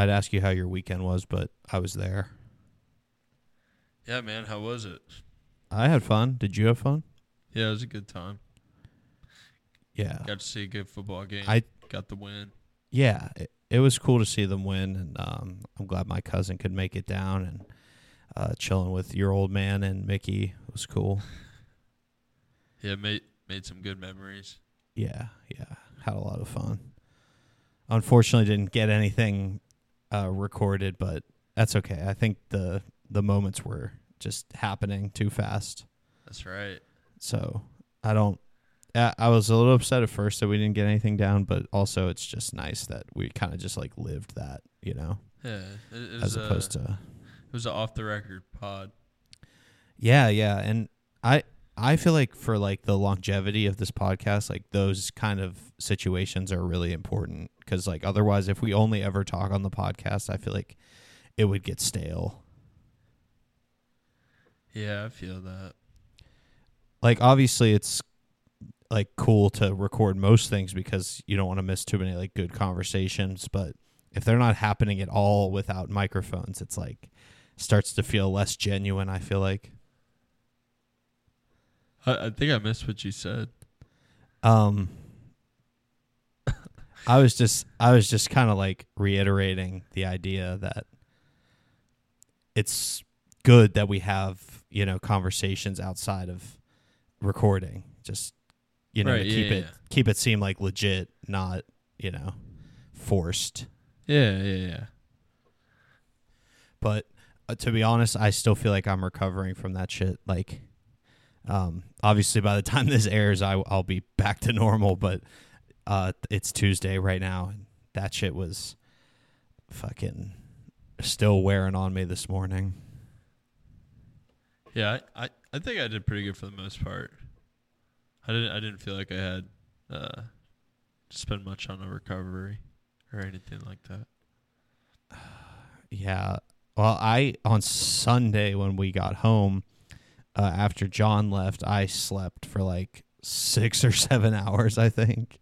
I'd ask you how your weekend was, but I was there. Yeah, man. How was it? I had fun. Did you have fun? Yeah, it was a good time. Yeah. Got to see a good football game. I got the win. yeah, it, it was cool to see them win, and um, I'm glad my cousin could make it down and uh, chilling with your old man and Mickey was cool. Yeah, made made some good memories. Yeah, yeah, had a lot of fun. Unfortunately, didn't get anything uh, recorded, but that's okay. I think the the moments were just happening too fast, That's right. so I don't. I I was a little upset at first that we didn't get anything down, but also it's just nice that we kind of just like lived that, you know, Yeah, it, it as opposed a, to it was an off the record pod. Yeah, yeah, and I I feel like for like the longevity of this podcast, like those kind of situations are really important because like otherwise, if we only ever talk on the podcast, I feel like it would get stale. Yeah, I feel that. Like obviously, it's like cool to record most things because you don't want to miss too many like good conversations, but if they're not happening at all without microphones, it's like starts to feel less genuine. I feel like. I, I think I missed what you said. Um I was just I was just kind of like reiterating the idea that it's good that we have, you know, conversations outside of recording. Just you know, Right, to yeah, keep it keep it seem like legit, not, you know, forced. Yeah, yeah, yeah. But uh, to be honest, I still feel like I'm recovering from that shit. Like, um, obviously by the time this airs, I, I'll be back to normal. But uh, it's Tuesday right now, and that shit was fucking still wearing on me this morning. Yeah, I, I, I think I did pretty good for the most part. I didn't I didn't feel like I had uh to spend much on a recovery or anything like that. Yeah. Well, I on Sunday when we got home uh, after John left, I slept for like six or seven hours. I think.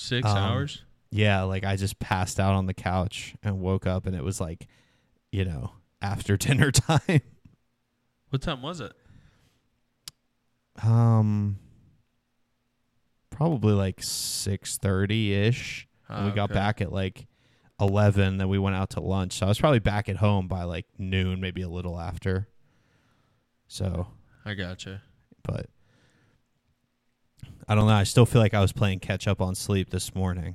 Six Um, hours? Yeah, like I just passed out on the couch and woke up and it was like, you know, after dinner time. What time was it? Um probably like 6:30ish. And we Ah, got okay. back at like 11 then we went out to lunch. So I was probably back at home by like noon, maybe a little after. So, I gotcha. but I don't know. I still feel like I was playing catch up on sleep this morning.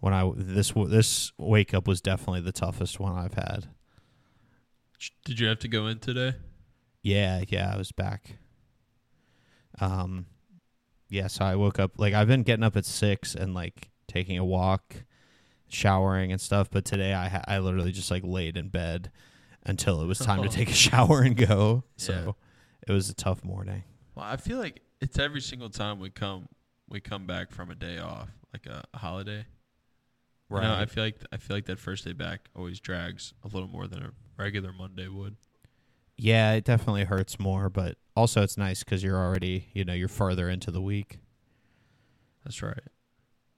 When I this this wake up was definitely the toughest one I've had. Did you have to go in today? Yeah, yeah, I was back. Um, yeah, so I woke up like I've been getting up at six and like taking a walk, showering and stuff. But today I ha- I literally just like laid in bed until it was time to Oh. take a shower and go. Yeah. So it was a tough morning. Well, I feel like it's every single time we come we come back from a day off, like a, a holiday. You know, I feel like I feel like that first day back always drags a little more than a regular Monday would. yeah, it definitely hurts more, but also it's nice because you're already you know you're farther into the week. That's right.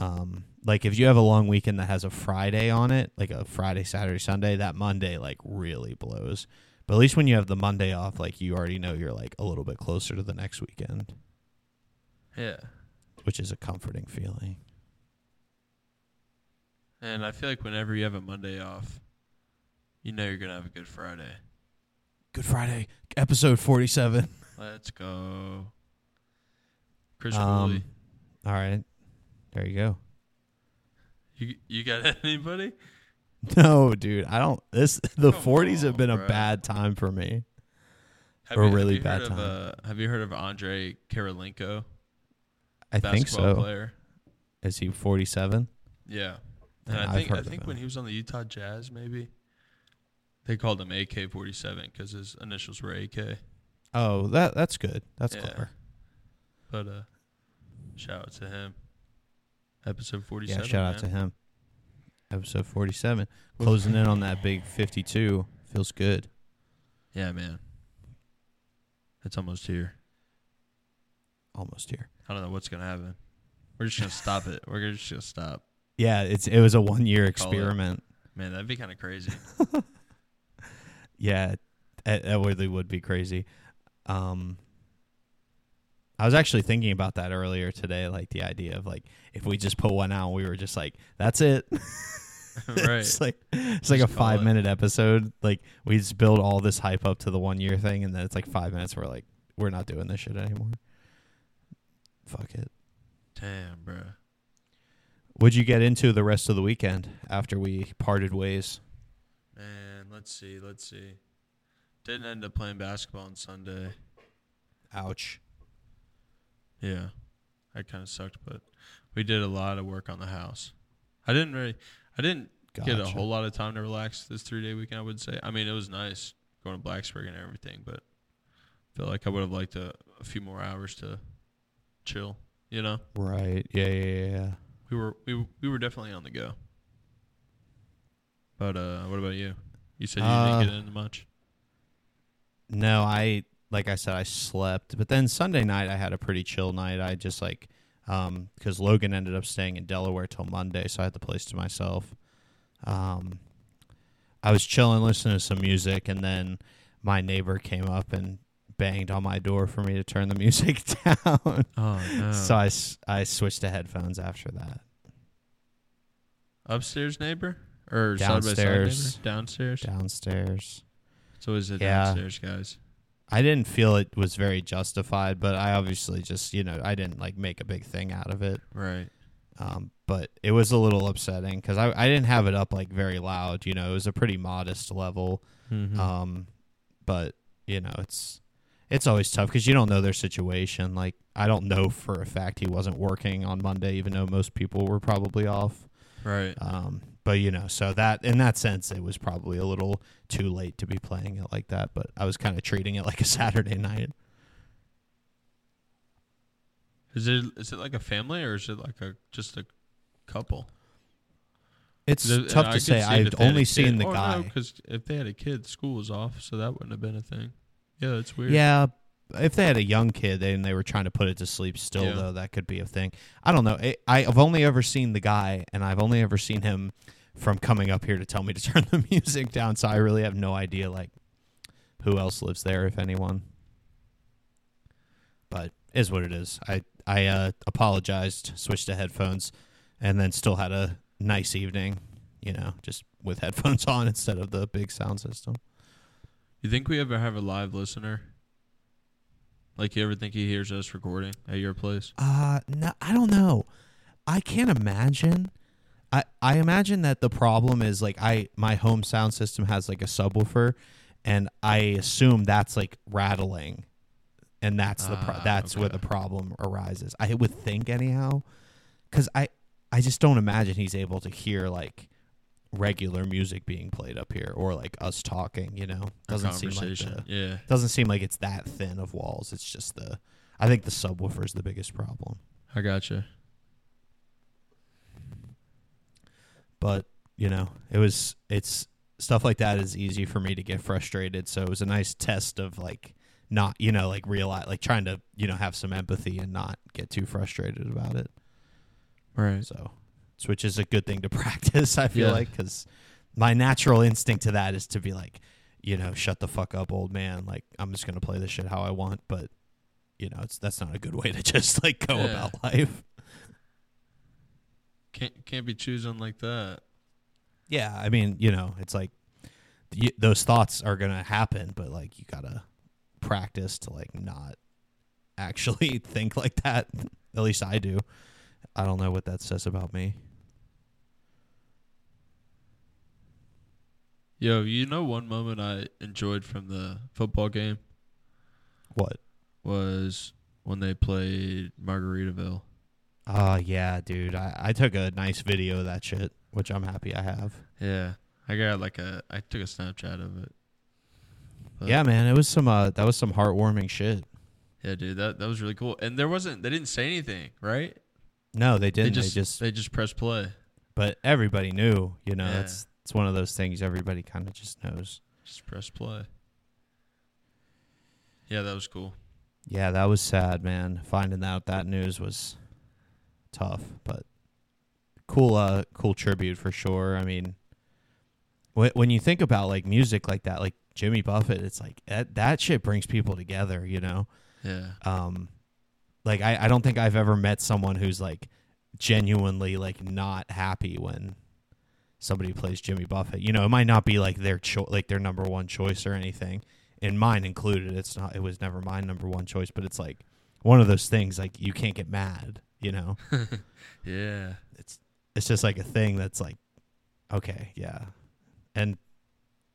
um like if you have a long weekend that has a Friday on it, like a Friday, Saturday, Sunday, that Monday like really blows. But at least when you have the Monday off, like you already know you're like a little bit closer to the next weekend, Yeah. which is a comforting feeling. And I feel like whenever you have a Monday off, you know you're gonna have a good Friday. Good Friday, episode 47. Let's go. Chris Um, All right. There you go. You you got anybody? No, dude, I don't this the Come 40s have on, been a bad time for me. Have Or a you- have really bad time. Of, uh, have you heard of Andre Kirilenko? I think so. Player. Is he 47? Yeah. And Yeah, I've think I think when he was on the Utah Jazz, maybe they called him AK forty seven because his initials were AK. Oh, that that's good. That's Yeah. clever. But uh, shout out to him. Episode forty seven. Yeah, seven. shout out to him. Episode 47. Closing in on that big 52. Feels good. Yeah, man. It's almost here. Almost here. I don't know what's gonna happen. We're just gonna stop it. We're just gonna stop. Yeah, it's it was a one year it. experiment. Man, that'd be kind of crazy. yeah, it really would be crazy. Um, I was actually thinking about that earlier today, like the idea of like if we just put one out, we were just like, that's it. right. it's like it's like a five it. minute episode. Like we just build all this hype up to the one year thing, and then it's like five minutes. We're like, we're not doing this shit anymore. Fuck it. Damn, bro. What'd you get into the rest of the weekend after we parted ways? Man, let's see, let's see. Didn't end up playing basketball on Sunday. Ouch. Yeah, that kind of sucked, but we did a lot of work on the house. I didn't really, I didn't gotcha. get a whole lot of time to relax this three day weekend. I would say. I mean, it was nice going to Blacksburg and everything, but I feel like I would have liked a, a few more hours to chill. You know? Right. Yeah. Yeah. Yeah. We were we we were definitely on the go. But uh, what about you? You said you uh, didn't get into much. No, I like I said, I slept. But then Sunday night, I had a pretty chill night. I just like, um, because Logan ended up staying in Delaware till Monday, so I had the place to myself. Um, I was chilling, listening to some music, and then my neighbor came up and banged on my door for me to turn the music down. Oh no! So I, I switched to headphones after that. Upstairs neighbor or downstairs? Side side? Downstairs. Downstairs. So is it yeah. downstairs, guys? I didn't feel it was very justified, but I obviously just you know I didn't like make a big thing out of it. Right. Um, but it was a little upsetting because I I didn't have it up like very loud. You know, it was a pretty modest level. Mm-hmm. Um, but you know it's it's always tough because you don't know their situation. Like I don't know for a fact he wasn't working on Monday, even though most people were probably off. Right. Um, but you know, so that in that sense, it was probably a little too late to be playing it like that. But I was kind of treating it like a Saturday night. Is it is it like a family or is it like a just a couple? It's it, tough to say. I've only seen the oh, guy because no, if they had a kid, school was off, so that wouldn't have been a thing. Yeah, that's weird. Yeah, if they had a young kid and they were trying to put it to sleep still yeah. though that could be a thing. I don't know. I've only ever seen the guy and i've only ever seen him from coming up here to tell me to turn the music down so i really have no idea like who else lives there if anyone. But is what it is. I i uh, apologized switched to headphones and then still had a nice evening you know just with headphones on instead of the big sound system you think we ever have a live listener like you ever think he hears us recording at your place? Uh no, I don't know. I can't imagine. I I imagine that the problem is like I my home sound system has like a subwoofer, and I assume that's like rattling, and that's the pro- ah, that's okay. where the problem arises. I would think anyhow, because I I just don't imagine he's able to hear like regular music being played up here or like us talking you know? Doesn't seem like the, yeah. doesn't seem like it's that thin of walls. It's just the i think the subwoofer is the biggest problem. I gotcha. But you know it was it's stuff like that is easy for me to get frustrated. So it was a nice test of like not you know like realize like trying to you know have some empathy and not get too frustrated about it. Right. So which is a good thing to practice. I feel yeah. like because my natural instinct to that is to be like, you know, shut the fuck up, old man. Like I'm just gonna play this shit how I want, but you know, it's that's not a good way to just like go yeah. about life. Can't can't be choosing like that. Yeah, I mean, you know, it's like those thoughts are gonna happen, but like you gotta practice to like not actually think like that. At least I do. I don't know what that says about me. Yo, you know one moment I enjoyed from the football game? What? Was when they played Margaritaville. Oh, yeah, dude. I, I took a nice video of that shit, which I'm happy I have. Yeah. I got like a I took a Snapchat of it. But yeah, man, it was some uh that was some heartwarming shit. Yeah, dude, that that was really cool. And there wasn't they didn't say anything, right? No, they didn't. They just they just, they just pressed play. But everybody knew, you know, yeah. it's it's one of those things everybody kind of just knows. Just press play. Yeah, that was cool. Yeah, that was sad, man. Finding out that news was tough, but cool uh cool tribute for sure. I mean, when you think about like music like that, like Jimmy Buffett, it's like that, that shit brings people together, you know? Yeah. Um, like I, I don't think I've ever met someone who's like genuinely like not happy when somebody plays Jimmy Buffett. You know, it might not be like their cho- like their number one choice or anything, and mine included. It's not. It was never my number one choice, but it's like one of those things like you can't get mad. You know. yeah. It's it's just like a thing that's like, okay, yeah, and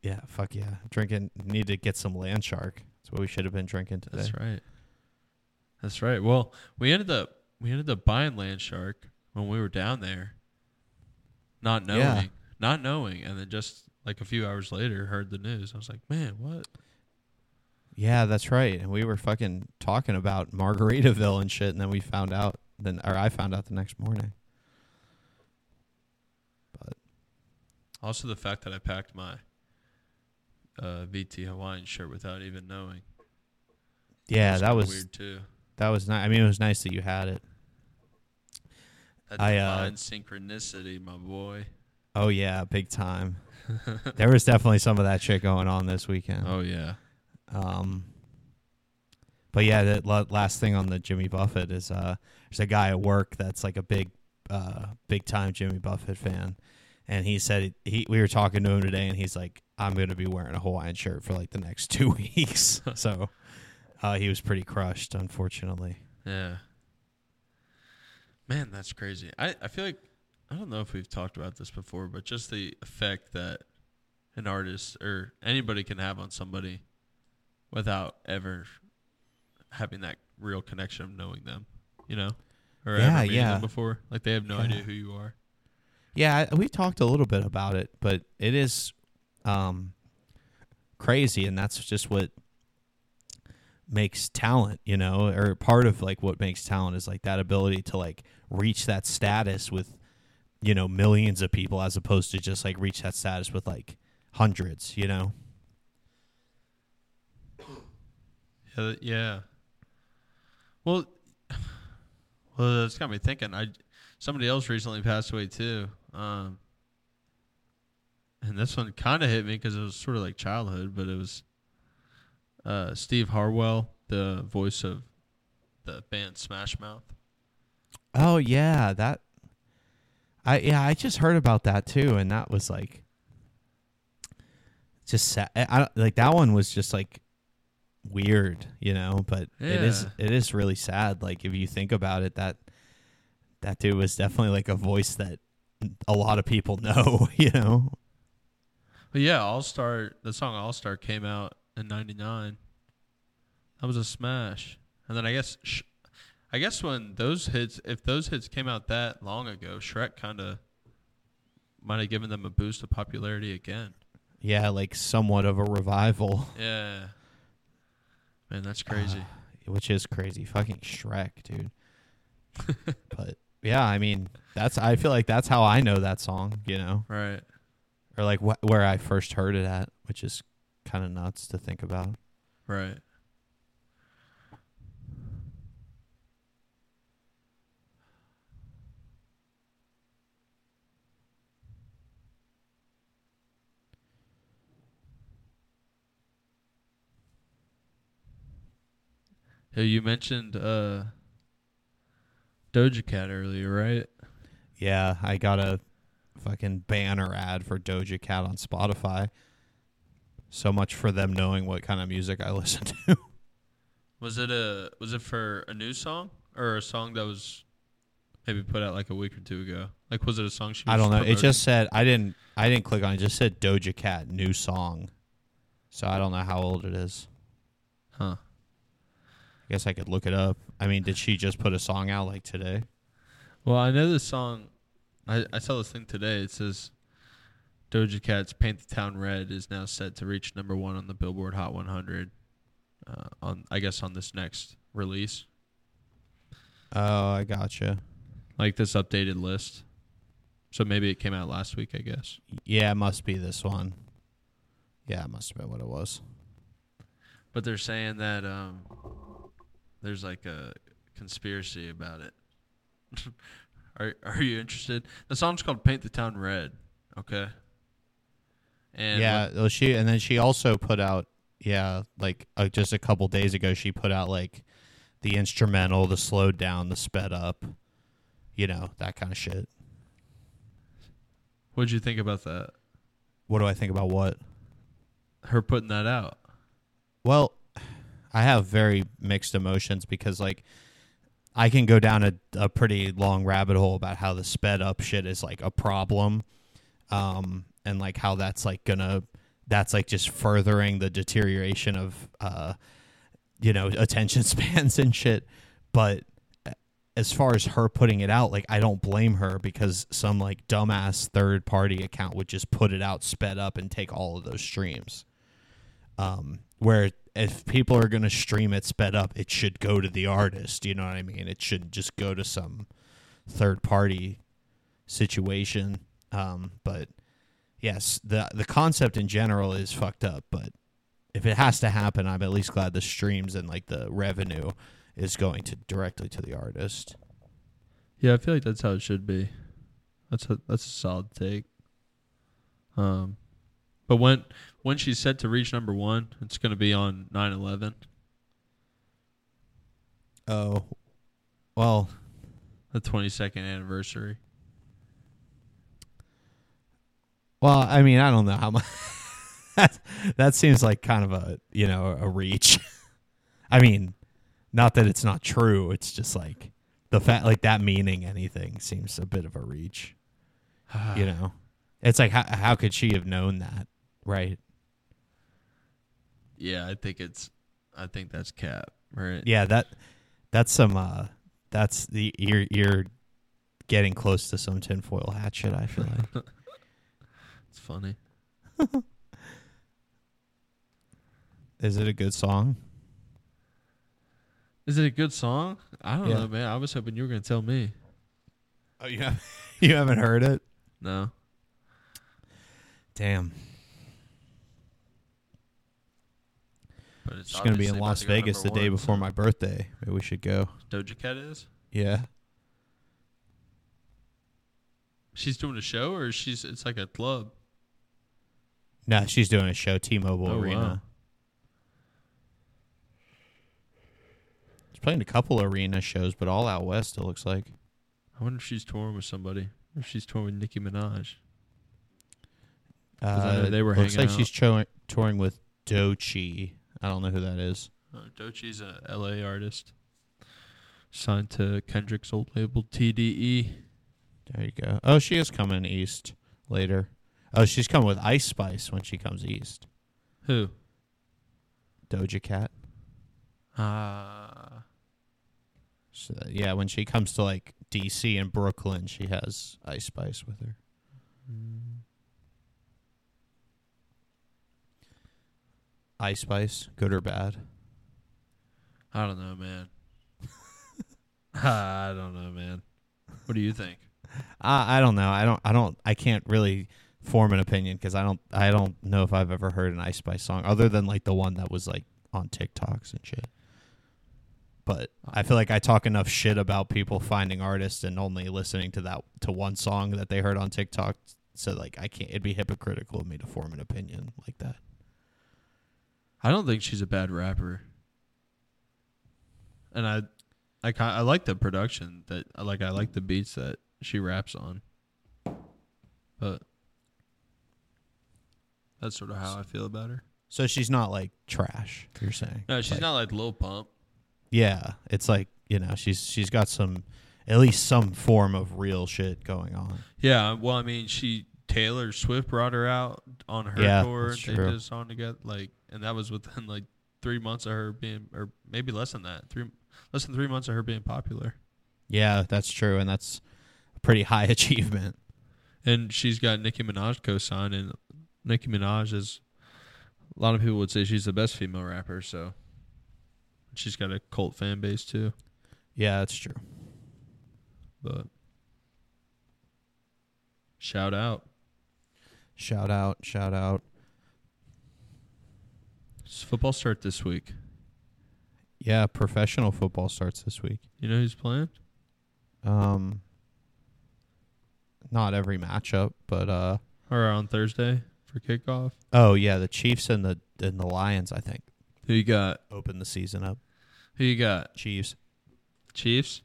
yeah, fuck yeah, drinking. Need to get some land shark. That's what we should have been drinking today. That's right. That's right. Well, we ended up we ended up buying land shark when we were down there, not knowing, yeah. Not knowing, and then just like a few hours later heard the news. I was like, man, what? Yeah, that's right. And we were fucking talking about Margaritaville and shit, and then we found out. Then, or I found out the next morning. But also the fact that I packed my uh, VT Hawaiian shirt without even knowing. Yeah, was that was weird too. That was nice. I mean, it was nice that you had it. That I, uh, synchronicity, my boy. Oh yeah, big time. there was definitely some of that shit going on this weekend. Oh yeah. Um. But yeah, the last thing on the Jimmy Buffett is uh, there's a guy at work that's like a big, uh, big time Jimmy Buffett fan, and he said he we were talking to him today, and he's like, I'm gonna be wearing a Hawaiian shirt for like the next two weeks. so uh, he was pretty crushed, unfortunately. Yeah. Man, that's crazy. I, I feel like I don't know if we've talked about this before, but just the effect that an artist or anybody can have on somebody without ever having that real connection of knowing them, you know, or yeah, ever meeting yeah. them before. Like they have no yeah. idea who you are. Yeah, we talked a little bit about it, but it is um, crazy, and that's just what makes talent, you know, or part of like what makes talent is like that ability to like reach that status with, you know, millions of people as opposed to just like reach that status with like hundreds, you know. Yeah, yeah. Well, well, that's got me thinking. I somebody else recently passed away too, um, and this one kind of hit me because it was sort of like childhood, but it was uh, Steve Harwell, the voice of the band Smash Mouth. Oh yeah, that. I yeah, I just heard about that too, and that was like, just sad. I, like that one was just like weird, you know. But yeah. it is it is really sad. Like if you think about it, that that dude was definitely like a voice that a lot of people know, you know. But yeah, All Star. The song All Star came out in '99. That was a smash. And then I guess, sh- I guess when those hits, if those hits came out that long ago, Shrek kind of might have given them a boost of popularity again. Yeah, like somewhat of a revival. Yeah. Man, that's crazy. Uh, which is crazy. Fucking Shrek, dude. but yeah, I mean, that's I feel like that's how I know that song, you know. Right. Or like wh- where I first heard it at, which is kind of nuts to think about. Right. Hey, you mentioned uh, Doja Cat earlier, right? Yeah, I got a fucking banner ad for Doja Cat on Spotify. So much for them knowing what kind of music I listen to. Was it a was it for a new song or a song that was maybe put out like a week or two ago? Like was it a song she I don't know. Promoting? It just said I didn't I didn't click on it. it. just said Doja Cat new song. So I don't know how old it is. Huh. I guess I could look it up. I mean, did she just put a song out like today? Well, I know this song. I, I saw this thing today. It says Doja Cat's "Paint the Town Red" is now set to reach number one on the Billboard Hot 100. Uh, on I guess on this next release. Oh, I gotcha. Like this updated list. So maybe it came out last week. I guess. Yeah, it must be this one. Yeah, it must have been what it was. But they're saying that um, there's like a conspiracy about it. are Are you interested? The song's called "Paint the Town Red." Okay. And yeah, well, she and then she also put out yeah, like uh, just a couple days ago she put out like the instrumental, the slowed down, the sped up, you know, that kind of shit. What'd you think about that? What do I think about what? Her putting that out. Well, I have very mixed emotions because like I can go down a, a pretty long rabbit hole about how the sped up shit is like a problem. Um and like how that's like gonna that's like just furthering the deterioration of uh you know attention spans and shit but as far as her putting it out like i don't blame her because some like dumbass third party account would just put it out sped up and take all of those streams um where if people are going to stream it sped up it should go to the artist you know what i mean it shouldn't just go to some third party situation um but yes, the the concept in general is fucked up, but if it has to happen, I'm at least glad the streams and like the revenue is going to directly to the artist. Yeah, I feel like that's how it should be. That's a that's a solid take. Um, but when when she's set to reach number one, it's going to be on 9/11. Oh, well, the 22nd anniversary. Well, I mean, I don't know how much. that, that seems like kind of a you know a reach. I mean, not that it's not true. It's just like the fact like that meaning anything seems a bit of a reach. you know, it's like how how could she have known that, right? Yeah, I think it's. I think that's cap, right? Yeah that that's some. uh That's the you're you're getting close to some tinfoil hat shit. I feel like. It's funny. Is it a good song? Is it a good song? I don't yeah. know, man. I was hoping you were going to tell me. Oh, you have you haven't heard it? No. Damn. But it's going to be in Las Vegas the day before my birthday. Maybe we should go. Doja Cat is? Yeah. She's doing a show or she's it's like a club? No, she's doing a show, T-Mobile oh, Arena. Wow. She's playing a couple arena shows, but all out west. It looks like. I wonder if she's touring with somebody. Or if she's touring with Nicki Minaj. Uh, they were. Looks like out. she's touring, touring with Doechii. I don't know who that is. Uh, Doechii's a L.A. artist, signed to Kendrick's old label TDE. There you go. Oh, she is coming east later. Oh, she's coming with Ice Spice when she comes east. Who? Doja Cat. Ah. Uh. So yeah, when she comes to like DC and Brooklyn, she has Ice Spice with her. Mm. Ice Spice, good or bad? I don't know, man. I don't know, man. What do you think? I I don't know. I don't. I don't. I can't really form an opinion because I don't I don't know if I've ever heard an Ice Spice song other than like the one that was like on TikToks and shit. But I feel like I talk enough shit about people finding artists and only listening to that to one song that they heard on TikTok. So like I can't. It'd be hypocritical of me to form an opinion like that. I don't think she's a bad rapper, and I, I I like the production that like I like the beats that she raps on, but that's sort of how I feel about her. So she's not like trash. You're saying? No, she's like, not like Lil Pump. Yeah, it's like you know she's she's got some at least some form of real shit going on. Yeah, well, I mean, she Taylor Swift brought her out on her yeah, tour. They did a song together, like, and that was within like three months of her being, or maybe less than that, three less than three months of her being popular. Yeah, that's true, and that's a pretty high achievement. And she's got Nicki Minaj co-signed, and Nicki Minaj is a lot of people would say she's the best female rapper, so she's got a cult fan base too. Yeah, that's true. But shout out. Shout out, shout out. Does football start this week? Yeah, professional football starts this week. You know who's playing? Um not every matchup, but uh or on Thursday. for kickoff? Oh yeah, the Chiefs and the and the Lions. I think Who you got? open the season up. Who you got? Chiefs. Chiefs.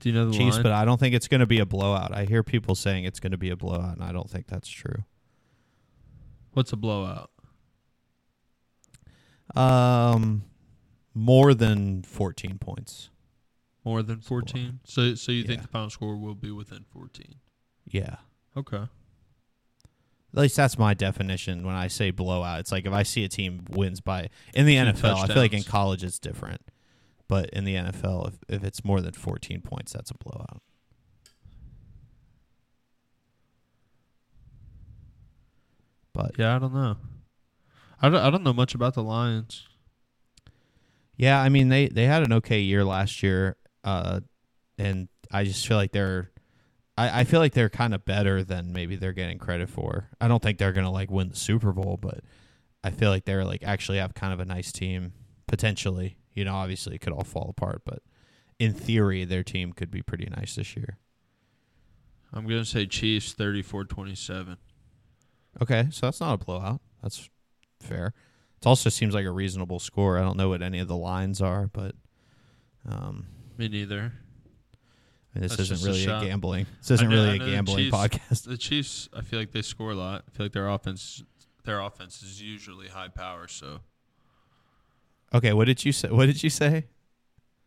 Do you know the Chiefs, line? but I don't think it's going to be a blowout. I hear people saying it's going to be a blowout, and I don't think that's true. What's a blowout? Um, more than fourteen points. More than fourteen. So, so you think the final score will be within fourteen? Yeah, Okay. at least that's my definition when I say blowout. It's like if I see a team wins by in the Two NFL. I feel like in college it's different, but in the NFL, if if it's more than fourteen points, that's a blowout. But Yeah, I don't know. I don't, I don't know much about the Lions. Yeah, I mean they they had an okay year last year, uh, and I just feel like they're, I, I feel like they're kind of better than maybe they're getting credit for. I don't think they're gonna like win the Super Bowl, but I feel like they're like actually have kind of a nice team potentially. You know, obviously it could all fall apart, but in theory their team could be pretty nice this year. I'm gonna say Chiefs 34-27. Okay, so that's not a blowout. That's fair. It also seems like a reasonable score. I don't know what any of the lines are, but um, Me neither. I mean, this That's isn't just a really a, gambling. This isn't know- really a gambling Chiefs- podcast. The Chiefs, I feel like they score a lot. I feel like their offense, their offense is usually high power. So Okay, what did you say? What did you say?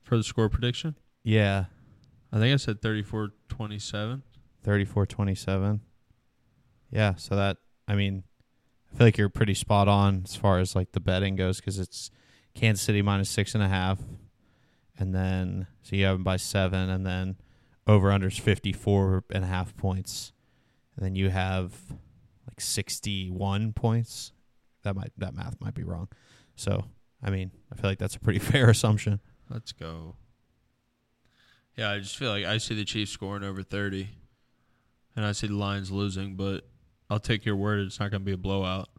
for the score prediction, Yeah, I think I said 34-27. 34-27. Yeah, so that I mean, I feel like you're pretty spot on as far as like the betting goes because it's Kansas City minus six and a half, and then so you have them by seven, and then over unders 54 and a half points, and then you have like 61 points. That might that math might be wrong. So I mean, I feel like that's a pretty fair assumption. Let's go. Yeah, I just feel like I see the Chiefs scoring over 30, and I see the Lions losing. But I'll take your word; it's not going to be a blowout.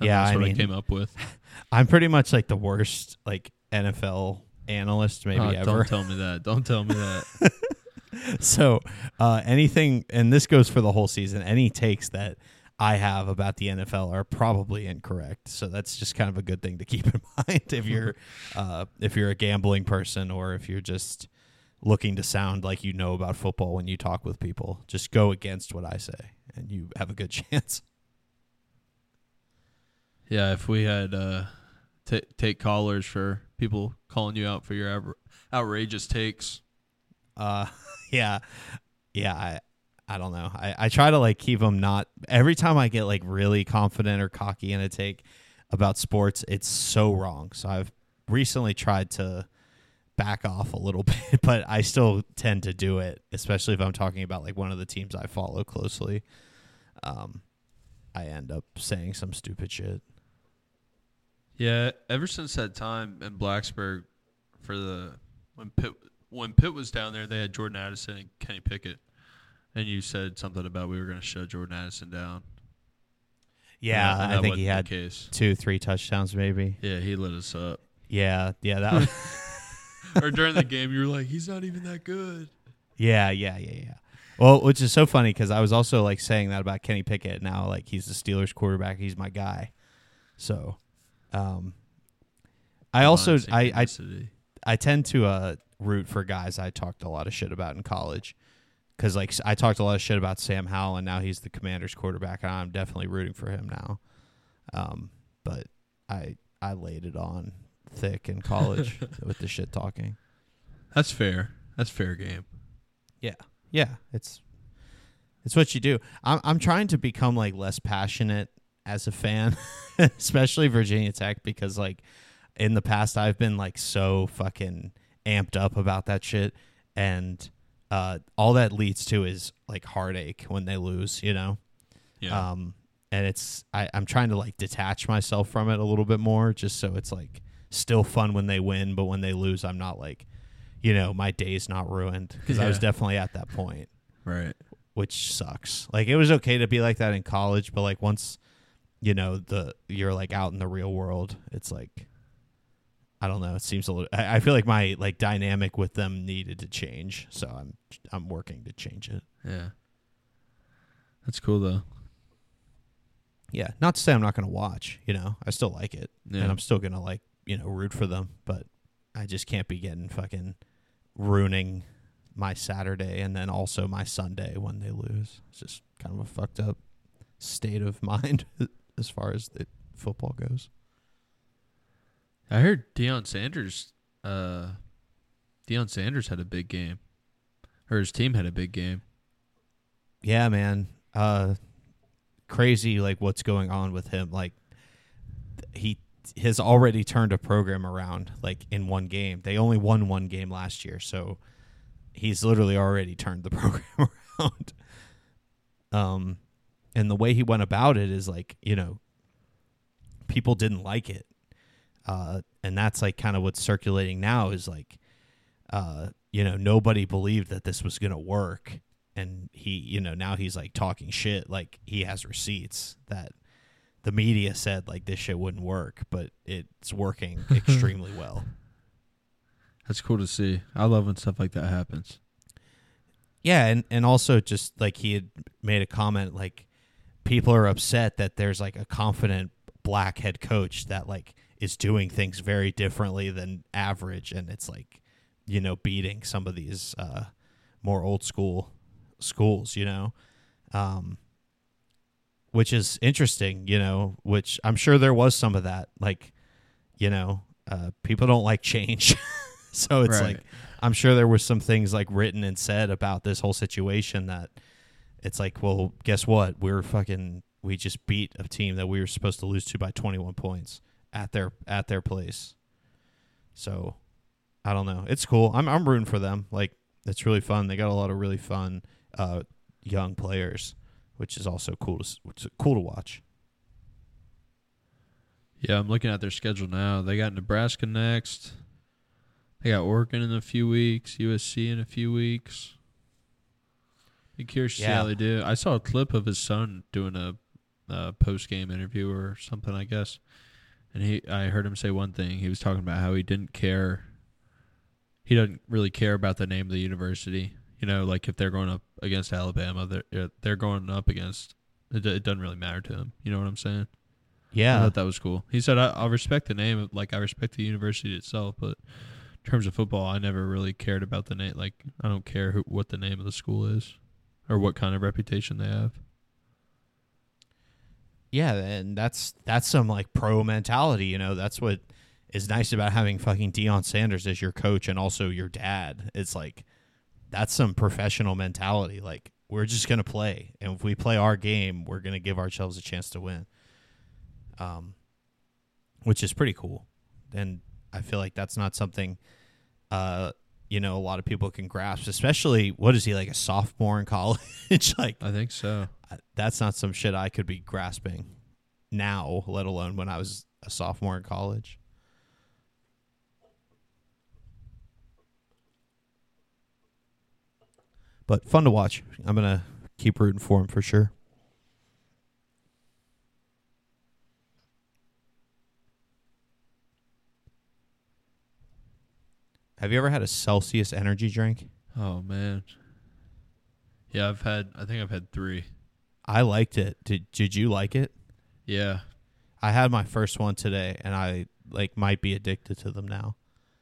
And Yeah, that's I what mean- I came up with. I'm pretty much like the worst like NFL analyst maybe Oh, ever. Don't tell me that. Don't tell me that. so uh, anything, and this goes for the whole season. Any takes that I have about the NFL are probably incorrect. So that's just kind of a good thing to keep in mind if you're uh, if you're a gambling person or if you're just looking to sound like you know about football when you talk with people. Just go against what I say, and you have a good chance. Yeah, if we had uh, t- take callers for people calling you out for your outra- outrageous takes. Uh, yeah, yeah. I, I don't know. I, I try to like keep them not. Every time I get like really confident or cocky in a take about sports, it's so wrong. So I've recently tried to back off a little bit, but I still tend to do it, especially if I'm talking about like one of the teams I follow closely. Um, I end up saying some stupid shit. Yeah, ever since that time in Blacksburg, for the when Pitt when Pitt was down there, they had Jordan Addison and Kenny Pickett, and you said something about we were going to shut Jordan Addison down. Yeah, And I think he had two, three touchdowns, maybe. Yeah, he lit us up. Yeah, yeah, that. was or during the game, you were like, "He's not even that good." Yeah, yeah, yeah, yeah. Well, which is so funny because I was also like saying that about Kenny Pickett. Now, like he's the Steelers quarterback, he's my guy. So, um, I also I, I I tend to uh root for guys I talked a lot of shit about in college because like I talked a lot of shit about Sam Howell and now he's the Commanders quarterback and I'm definitely rooting for him now. Um, but I I laid it on thick in college with the shit talking. that's fair. That's fair game. Yeah, it's it's what you do. I'm I'm trying to become like less passionate as a fan, especially Virginia Tech because like in the past I've been like so fucking amped up about that shit and uh all that leads to is like heartache when they lose, you know. Yeah. Um and it's I I'm trying to like detach myself from it a little bit more just so it's like still fun when they win, but when they lose I'm not like you know, my day's not ruined because I was definitely at that point right. which sucks. Like it was okay to be like that in college, but like once you know the you're like out in the real world, it's like I don't know. It seems a little. I, I feel like my like dynamic with them needed to change, so I'm I'm working to change it. Yeah. That's cool though. Yeah, not to say I'm not going to watch. You know, I still like it, Yeah. and I'm still going to like you know root for them. But I just can't be getting fucking ruining my Saturday and then also my Sunday when they lose. It's just kind of a fucked up state of mind as far as the football goes. I heard Deion Sanders. Uh, Deion Sanders had a big game, or his team had a big game. Yeah, man. Uh, crazy like what's going on with him. Like he has already turned a program around like in one game. They only won one game last year, so he's literally already turned the program around. Um and the way he went about it is like, you know, people didn't like it. Uh and that's like kind of what's circulating now is like uh you know, nobody believed that this was going to work and he, you know, now he's like talking shit like he has receipts that the media said like this shit wouldn't work, but it's working extremely well. That's cool to see. I love when stuff like that happens. Yeah, and and also just like he had made a comment like people are upset that there's like a confident black head coach that like is doing things very differently than average and it's like you know beating some of these uh more old school schools, you know. Um which is interesting, you know, which I'm sure there was some of that. Like, you know, uh, people don't like change. so it's Right. like, I'm sure there was some things like written and said about this whole situation that it's like, well, guess what? We're fucking, we just beat a team that we were supposed to lose to by 21 points at their, at their place. So I don't know. It's cool. I'm, I'm rooting for them. Like, it's really fun. They got a lot of really fun, uh, young players which is also cool to which is cool to watch. Yeah, I'm looking at their schedule now. They got Nebraska next. They got Oregon in a few weeks, USC in a few weeks. Be curious to see how they do. I saw a clip of his son doing a, a post game interview or something, I guess. And he, I heard him say one thing. He was talking about how he didn't care. He doesn't really care about the name of the university. You know, like if they're going up against Alabama, they're they're going up against. It, it doesn't really matter to him. You know what I'm saying? I Yeah, thought that was cool. He said, I, I respect the name, like I respect the university itself, but in terms of football, I never really cared about the name. Like I don't care who, what the name of the school is or what kind of reputation they have. yeah, and that's that's some like pro mentality. You know, that's what is nice about having fucking Deion Sanders as your coach and also your dad. It's like that's some professional mentality. Like we're just gonna play, and if we play our game, we're gonna give ourselves a chance to win. Um, which is pretty cool, and I feel like that's not something, uh, you know, a lot of people can grasp. Especially, what is he like a sophomore in college? like I think so. That's not some shit I could be grasping now, let alone when I was a sophomore in college. But fun to watch. I'm gonna keep rooting for him for sure. Have you ever had a Celsius energy drink? Oh man. Yeah, I've had. I think I've had three. I liked it. Did Did you like it? Yeah. I had my first one today, and I like might be addicted to them now.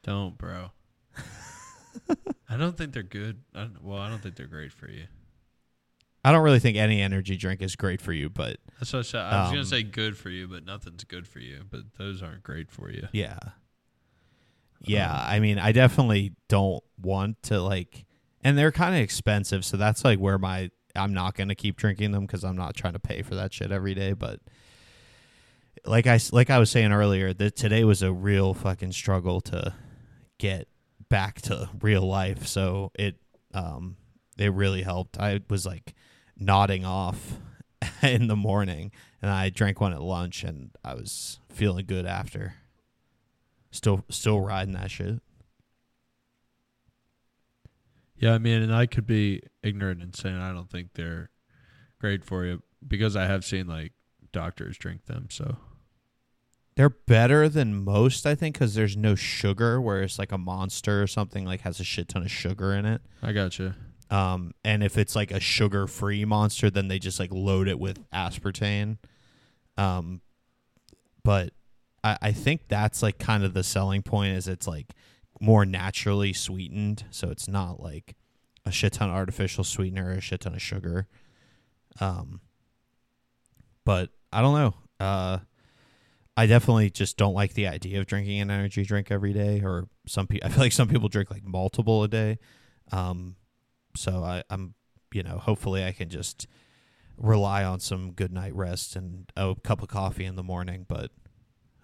Don't, bro. I don't think they're good. I well, I don't think they're great for you. I don't really think any energy drink is great for you, but That's what I said. I was Um, gonna say good for you, but nothing's good for you. But those aren't great for you. yeah, yeah. Um, I mean, I definitely don't want to like, and they're kind of expensive, so that's like where my I'm not gonna keep drinking them because I'm not trying to pay for that shit every day. But like I like I was saying earlier, that today was a real fucking struggle to get back to real life. So it um it really helped. I was like nodding off in the morning and I drank one at lunch and I was feeling good after. Still still riding that shit. Yeah, I mean, and I could be ignorant and saying I don't think they're great for you because I have seen like doctors drink them. So They're better than most, I think, because there's no sugar. Whereas like a monster or something like has a shit ton of sugar in it. I got you. Um, and if it's like a sugar-free monster, then they just like load it with aspartame. Um, but I, I think that's like kind of the selling point is it's like more naturally sweetened, so it's not like a shit ton of artificial sweetener, or a shit ton of sugar. Um, but I don't know. Uh, I definitely just don't like the idea of drinking an energy drink every day, or some people. I feel like some people drink like multiple a day. Um, so I, I'm, you know, hopefully I can just rely on some good night rest and a cup of coffee in the morning. But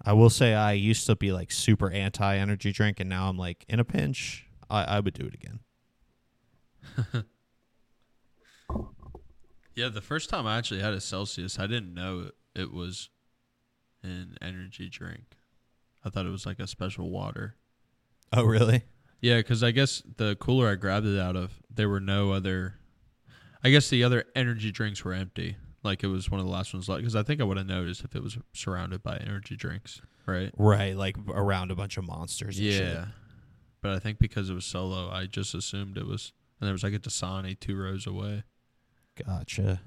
I will say I used to be like super anti energy drink, and now I'm like in a pinch, I, I would do it again. yeah, the first time I actually had a Celsius, I didn't know it was an energy drink. I thought it was like a special water. Oh, really? Yeah, because I guess the cooler I grabbed it out of, there were no other. I guess the other energy drinks were empty. Like it was one of the last ones. Like because I think I would have noticed if it was surrounded by energy drinks, right? Right, like around a bunch of monsters. yeah, shit. but I think because it was solo, I just assumed it was. And there was like a Dasani two rows away. Gotcha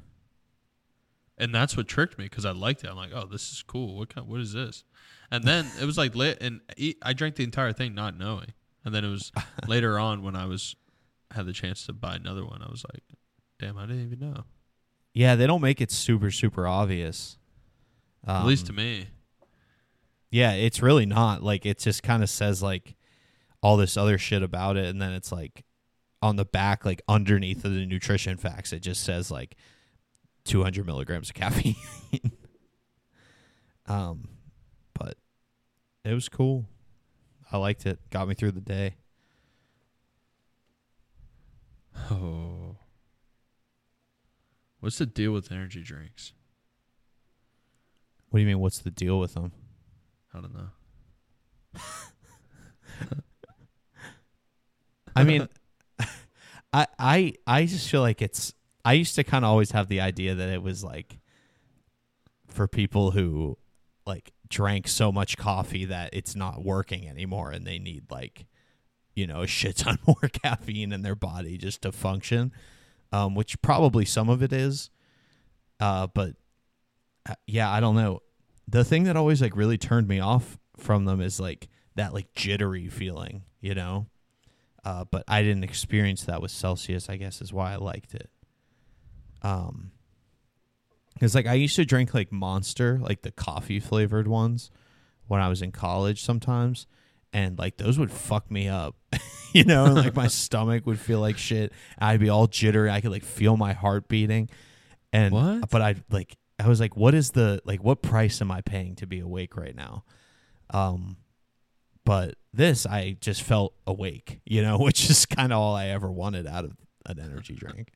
and that's what tricked me because I liked it. I'm like, oh, this is cool. What kind? What is this? And then it was like lit, and I drank the entire thing not knowing. And then it was later on when I was had the chance to buy another one. I was like, damn, I didn't even know. Yeah, they don't make it super super obvious. Um, At least to um, me. Yeah, it's really not. Like it just kind of says like all this other shit about it, and then it's like on the back, like underneath of the nutrition facts, it just says like 200 milligrams of caffeine. um, but it was cool. I liked it. Got me through the day. Oh. What's the deal with energy drinks? What do you mean? What's the deal with them? I don't know. I mean, I I I just feel like it's I used to kind of always have the idea that it was like for people who like drank so much coffee that it's not working anymore and they need like you know a shit ton more caffeine in their body just to function um, which probably some of it is uh, but uh, yeah i don't know. The thing that always like really turned me off from them is like that like jittery feeling you know? Uh, but i didn't experience that with celsius i guess is why i liked it um, because like I used to drink like Monster, like the coffee flavored ones, when I was in college sometimes, and like those would fuck me up, you know, and, like my stomach would feel like shit. I'd be all jittery. I could like feel my heart beating, and what? but I like I was like, what is the like what price am I paying to be awake right now? Um, but this I just felt awake, you know, which is kind of all I ever wanted out of an energy drink.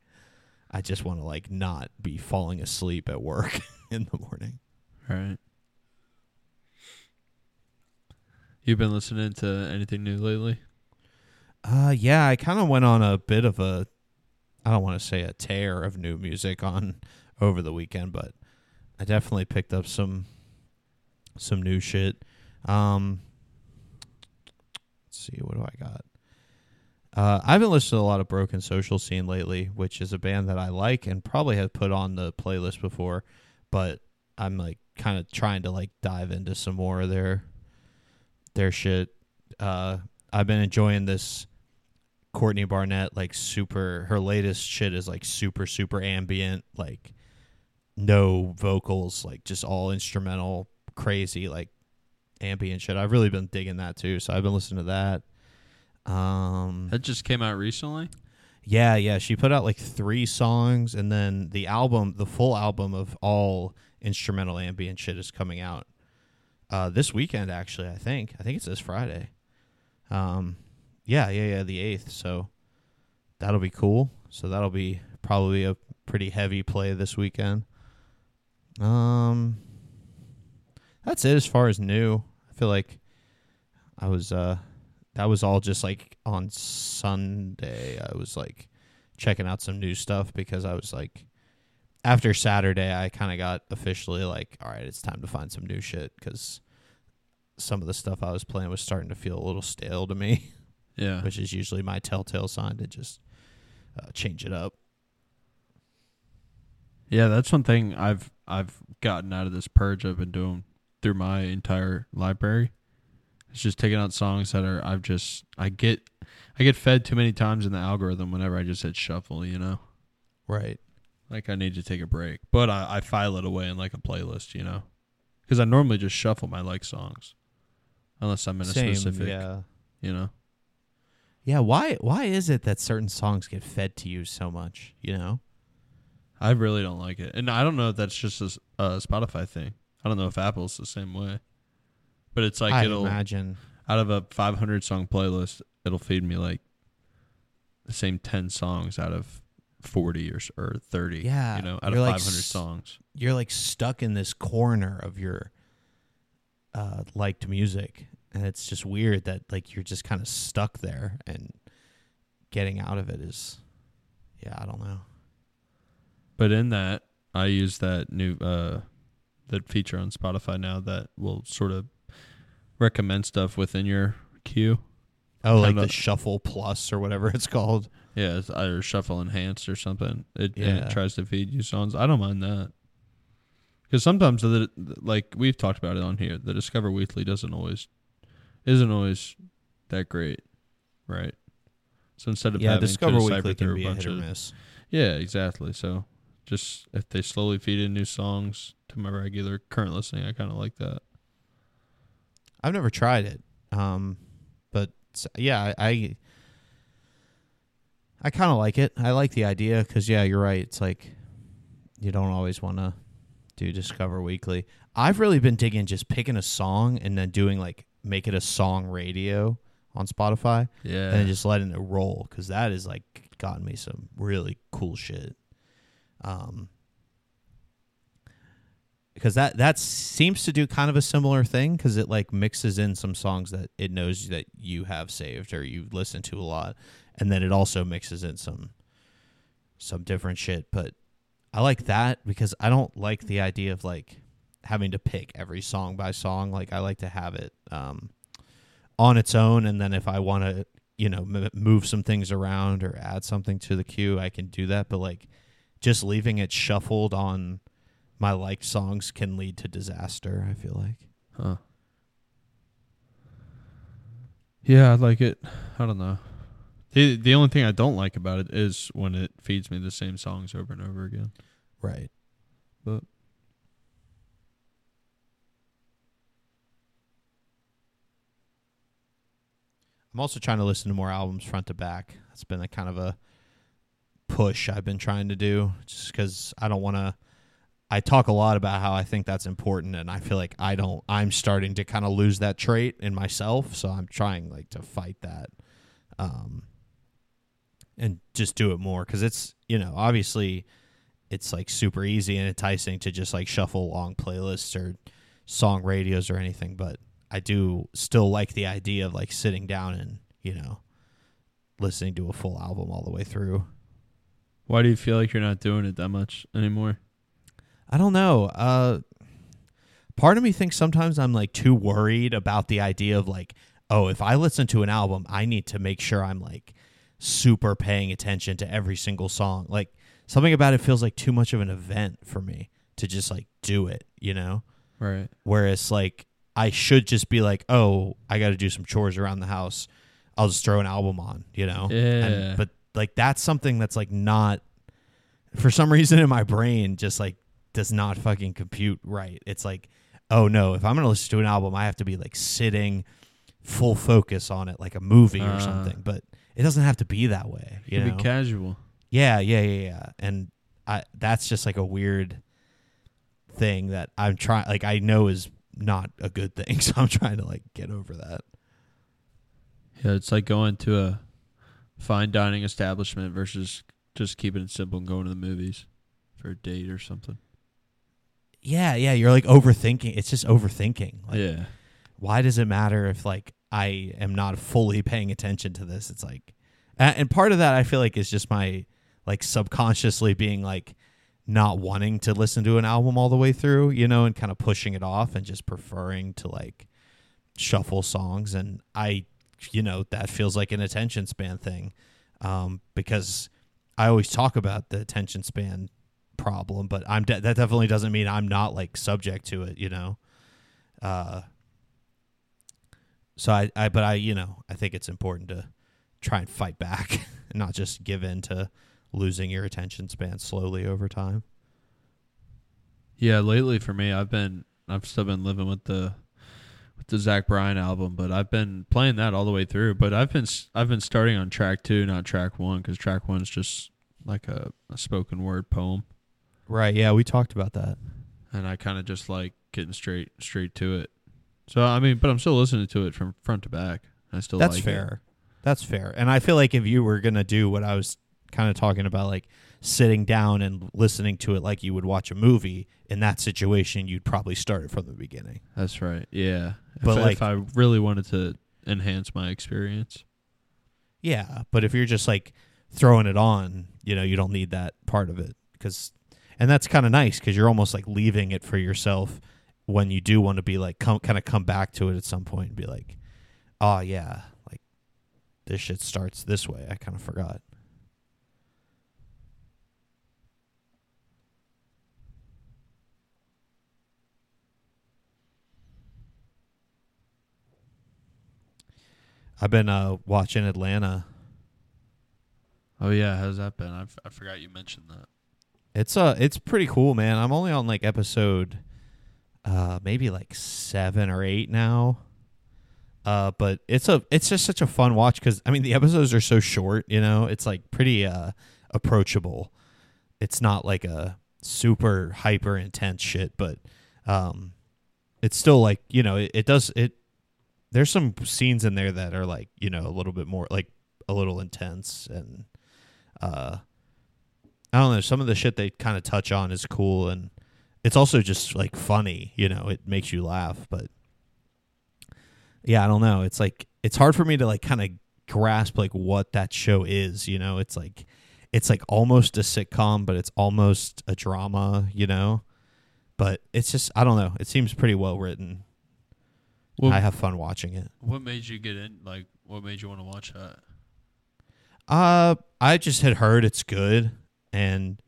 I just want to like not be falling asleep at work in the morning. Right. You've been listening to anything new lately? Uh yeah, I kind of went on a bit of a I don't want to say a tear of new music on over the weekend, but I definitely picked up some some new shit. Um let's see what do I got? Uh, I haven't listened to a lot of Broken Social Scene lately, which is a band that I like and probably have put on the playlist before, but I'm like kind of trying to like dive into some more of their their shit. Uh, I've been enjoying this Courtney Barnett like super. Her latest shit is like super super ambient, like no vocals, like just all instrumental, crazy like ambient shit. I've really been digging that too, so I've been listening to that. Um, that just came out recently. Yeah, yeah. She put out like three songs, and then the album, the full album of all instrumental ambient shit, is coming out uh, this weekend. Actually, I think. I think it's this Friday. Um, yeah, yeah, yeah. The eighth. So that'll be cool. So that'll be probably a pretty heavy play this weekend. Um, that's it as far as new. I feel like I was uh that was all just like on Sunday. I was like checking out some new stuff because I was like after Saturday I kind of got officially like all right, it's time to find some new shit cuz some of the stuff I was playing was starting to feel a little stale to me. Yeah. Which is usually my telltale sign to just uh, change it up. Yeah, that's one thing I've I've gotten out of this purge I've been doing through my entire library. It's just taking out songs that are I've just I get I get fed too many times in the algorithm whenever I just hit shuffle, you know. Right. Like I need to take a break, but I, I file it away in like a playlist, you know, because I normally just shuffle my like songs, unless I'm in a Same, specific, yeah. you know. Yeah, why why is it that certain songs get fed to you so much, you know? I really don't like it, and I don't know if that's just a uh, Spotify thing. I don't know if Apple's the same way, but it's like I it'll imagine. out of a 500 song playlist, it'll feed me like the same 10 songs out of 40 or or 30. Yeah, you know, out of like 500 s- songs. You're like stuck in this corner of your uh liked music and it's just weird that like you're just kind of stuck there and getting out of it is yeah, I don't know. But in that, I use that new uh that feature on Spotify now that will sort of recommend stuff within your queue. Oh, like the shuffle plus or whatever it's called. Yeah, it's either shuffle enhanced or something. It Yeah. it tries to feed you songs. I don't mind that. Because sometimes the like we've talked about it on here, the Discover Weekly doesn't always isn't always that great, right? So instead of Yeah, having Discover to Weekly can be a bunch hit or of miss. yeah, exactly. So just if they slowly feed in new songs to my regular current listening, I kind of like that. I've never tried it. Um but yeah, I I, I kind of like it. I like the idea cuz yeah, you're right. It's like you don't always want to do Discover Weekly. I've really been digging just picking a song and then doing like make it a song radio on Spotify Yeah, and just letting it roll cuz that has like gotten me some really cool shit. Um because that that seems to do kind of a similar thing because it like mixes in some songs that it knows that you have saved or you listen to a lot, and then it also mixes in some some different shit. But I like that because I don't like the idea of like having to pick every song by song. Like I like to have it um, on its own, and then if I want to, you know, m- move some things around or add something to the queue, I can do that. But like just leaving it shuffled on my liked songs can lead to disaster. I feel like. Huh. Yeah, I like it. I don't know. The the only thing I don't like about it is when it feeds me the same songs over and over again. Right. But I'm also trying to listen to more albums front to back. That's been a kind of a push I've been trying to do just cuz I don't want to I talk a lot about how I think that's important and I feel like I don't I'm starting to kind of lose that trait in myself, so I'm trying like to fight that. Um and just do it more cuz it's, you know, obviously it's like super easy and enticing to just like shuffle long playlists or song radios or anything, but I do still like the idea of like sitting down and, you know, listening to a full album all the way through. why do you feel like you're not doing it that much anymore? I don't know. Uh part of me thinks sometimes I'm like too worried about the idea of like, oh, if I listen to an album, I need to make sure I'm like super paying attention to every single song. Like something about it feels like too much of an event for me to just like do it, you know? Right. Whereas like I should just be like, oh, I got to do some chores around the house. I'll just throw an album on, you know. Yeah. And, but like that's something that's like not for some reason in my brain just like does not fucking compute right. It's like, oh no, if I'm gonna listen to an album, I have to be like sitting full focus on it like a movie or Uh. something. But it doesn't have to be that way. You You can know? be casual. Yeah, yeah, yeah, yeah. And I that's just like a weird thing that I'm trying like I know is not a good thing, so I'm trying to like get over that. Yeah, it's like going to a fine dining establishment versus just keeping it simple and going to the movies for a date or something. Yeah, yeah, you're like overthinking. It's just overthinking. Like yeah. why does it matter if like I am not fully paying attention to this? It's like and part of that I feel like is just my like subconsciously being like not wanting to listen to an album all the way through, you know, and kind of pushing it off and just preferring to like shuffle songs and I you know, that feels like an attention span thing. Um because I always talk about the attention span problem, but I'm de- that definitely doesn't mean I'm not like subject to it, you know. Uh so I, I but I, you know, I think it's important to try and fight back and not just give in to losing your attention span slowly over time. Yeah, lately for me, I've been I've still been living with the with the Zach Bryan album, but I've been playing that all the way through. But I've been I've been starting on track two, not track one, because track one's just like a, a spoken word poem. Right. Yeah, we talked about that. And I kind of just like getting straight straight to it. So I mean, but I'm still listening to it from front to back. I still that's like fair. It. That's fair. And I feel like if you were gonna do what I was kind of talking about, like sitting down and listening to it like you would watch a movie, in that situation, you'd probably start it from the beginning. That's right. Yeah. But if, like, if I really wanted to enhance my experience. Yeah, but if you're just like throwing it on, you know, you don't need that part of it because, and that's kind of nice because you're almost like leaving it for yourself when you do want to be like come kind of come back to it at some point and be like, oh yeah, like this shit starts this way. I kind of forgot. I've been uh, watching Atlanta. Oh yeah, how's that been? I, f- I forgot you mentioned that. It's uh it's pretty cool, man. I'm only on like episode uh maybe like 7 or 8 now. Uh but it's a it's just such a fun watch cuz I mean the episodes are so short, you know. It's like pretty uh approachable. It's not like a super hyper intense shit, but um it's still like, you know, it, it does it there's some scenes in there that are like you know a little bit more like a little intense and uh I don't know some of the shit they kind of touch on is cool and it's also just like funny you know it makes you laugh but yeah I don't know it's like it's hard for me to like kind of grasp like what that show is you know it's like it's like almost a sitcom but it's almost a drama you know but it's just I don't know it seems pretty well written well, I have fun watching it. What made you get in? Like, what made you want to watch that? Uh, I just had heard it's good, and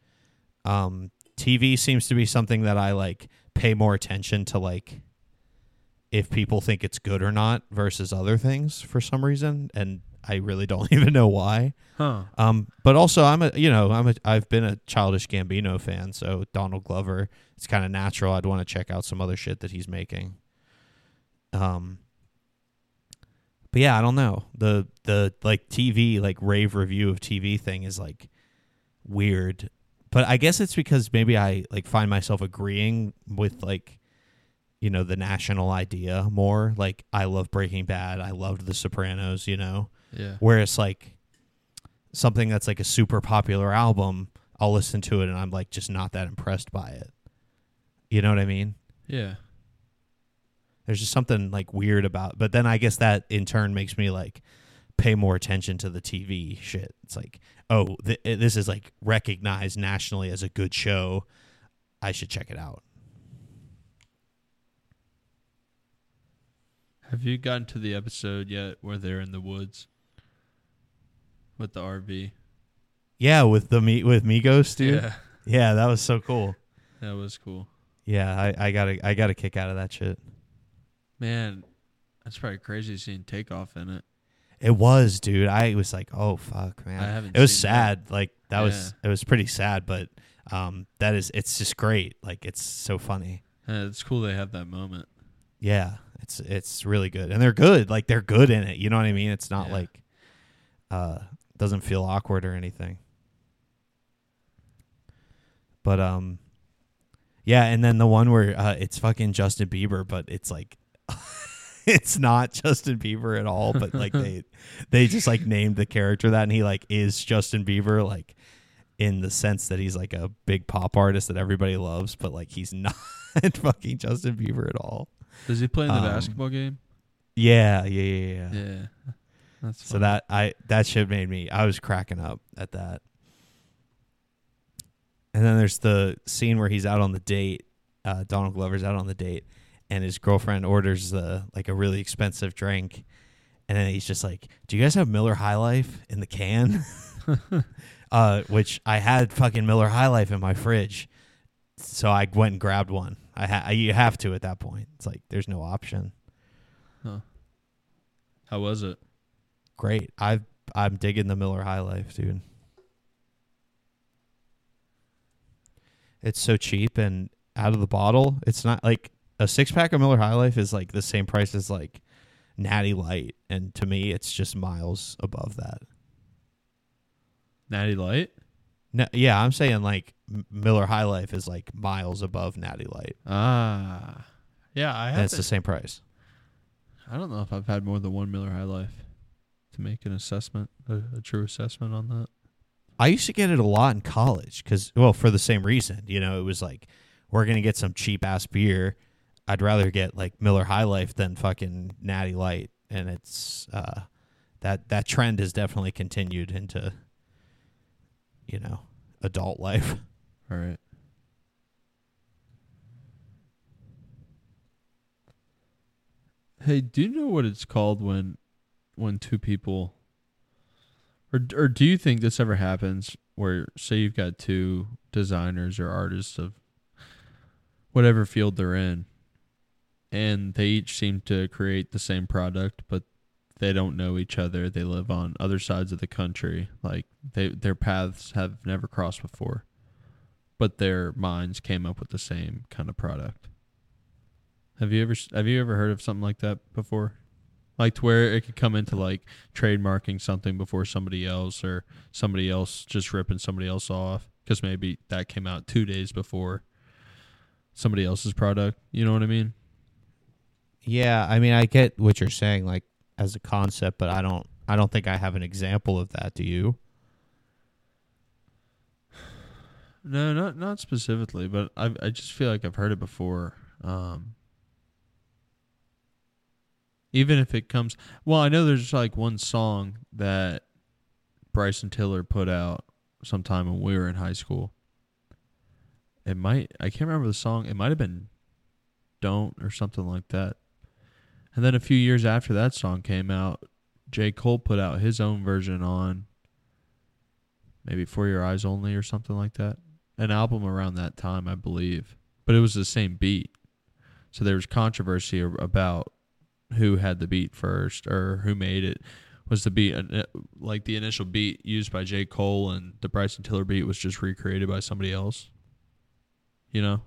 um, TV seems to be something that I like pay more attention to, like if people think it's good or not versus other things for some reason, and I really don't even know why. Huh. Um, but also I'm a you know I'm a I've been a Childish Gambino fan, so Donald Glover, it's kind of natural I'd want to check out some other shit that he's making. Um, but yeah, I don't know. The the like TV like rave review of TV thing is like weird. But I guess it's because maybe I like find myself agreeing with like you know the national idea more. Like I love Breaking Bad, I loved The Sopranos, you know. Yeah. Whereas like something that's like a super popular album, I'll listen to it and I'm like just not that impressed by it. You know what I mean? Yeah. There's just something like weird about. But then I guess that in turn makes me like pay more attention to the TV shit. It's like, oh, th- eh, this is like recognized nationally as a good show. I should check it out. Have you gotten to the episode yet where they're in the woods with the RV? Yeah, with the meet with Migos, dude. Yeah, yeah, that was so cool. That was cool. Yeah, I, I got a I got a kick out of that shit. Man, that's probably crazy seeing takeoff in it. It was, dude. I was like, oh fuck, man. I haven't it was seen sad. that. Like that Yeah. was it was pretty sad, but um that is it's just great. Like it's so funny. Uh, it's cool they have that moment. Yeah, it's it's really good, and they're good. Like they're good in it. You know what I mean? It's not Yeah. like uh doesn't feel awkward or anything. But um, yeah, and then the one where uh, it's fucking Justin Bieber, but it's like it's not Justin Bieber at all. But like they they just like named the character that, and he like is Justin Bieber, like in the sense that he's like a big pop artist that everybody loves, but like he's not fucking Justin Bieber at all. Does he play in the Um, basketball game? Yeah, yeah, yeah, yeah. Yeah. That's So funny. that I that shit made me I was cracking up at that. And then there's the scene where he's out on the date. Uh, Donald Glover's out on the date, and his girlfriend orders the like a really expensive drink, and then he's just like, "Do you guys have Miller High Life in the can?" uh, which I had fucking Miller High Life in my fridge, so I went and grabbed one. I, ha- you have to at that point. It's like there's no option. Huh. How was it? Great. I I'm digging the Miller High Life, dude. It's so cheap and out of the bottle. It's not like a six pack of Miller High Life is like the same price as like Natty Light, and to me, it's just miles above that. Natty Light. No, yeah, I'm saying like Miller High Life is like miles above Natty Light. Ah, yeah, I. And it's the same price. I don't know if I've had more than one Miller High Life to make an assessment, a, a true assessment on that. I used to get it a lot in college because, well, for the same reason. You know, it was like we're gonna get some cheap ass beer. I'd rather get like Miller High Life than fucking Natty Light, and it's uh, that that trend has definitely continued into you know, adult life. All right. Hey, do you know what it's called when when two people or or do you think this ever happens where say you've got two designers or artists of whatever field they're in and they each seem to create the same product but they don't know each other. They live on other sides of the country. Like they their paths have never crossed before. But their minds came up with the same kind of product. Have you ever have you ever heard of something like that before? Like to where it could come into like trademarking something before somebody else or somebody else just ripping somebody else off because maybe that came out 2 days before somebody else's product. You know what I mean? Yeah, I mean I get what you're saying like as a concept, but I don't I don't think I have an example of that. Do you? No, not not specifically, but I I just feel like I've heard it before. Um, even if it comes, well, I know there's like one song that Bryson Tiller put out sometime when we were in high school. It might I can't remember the song. It might have been "Don't" or something like that. And then a few years after that song came out, J. Cole put out his own version on maybe For Your Eyes Only or something like that. An album around that time, I believe. But it was the same beat. So there was controversy about who had the beat first or who made it. Was the beat uh, like the initial beat used by J. Cole and the Bryson Tiller beat was just recreated by somebody else? You know?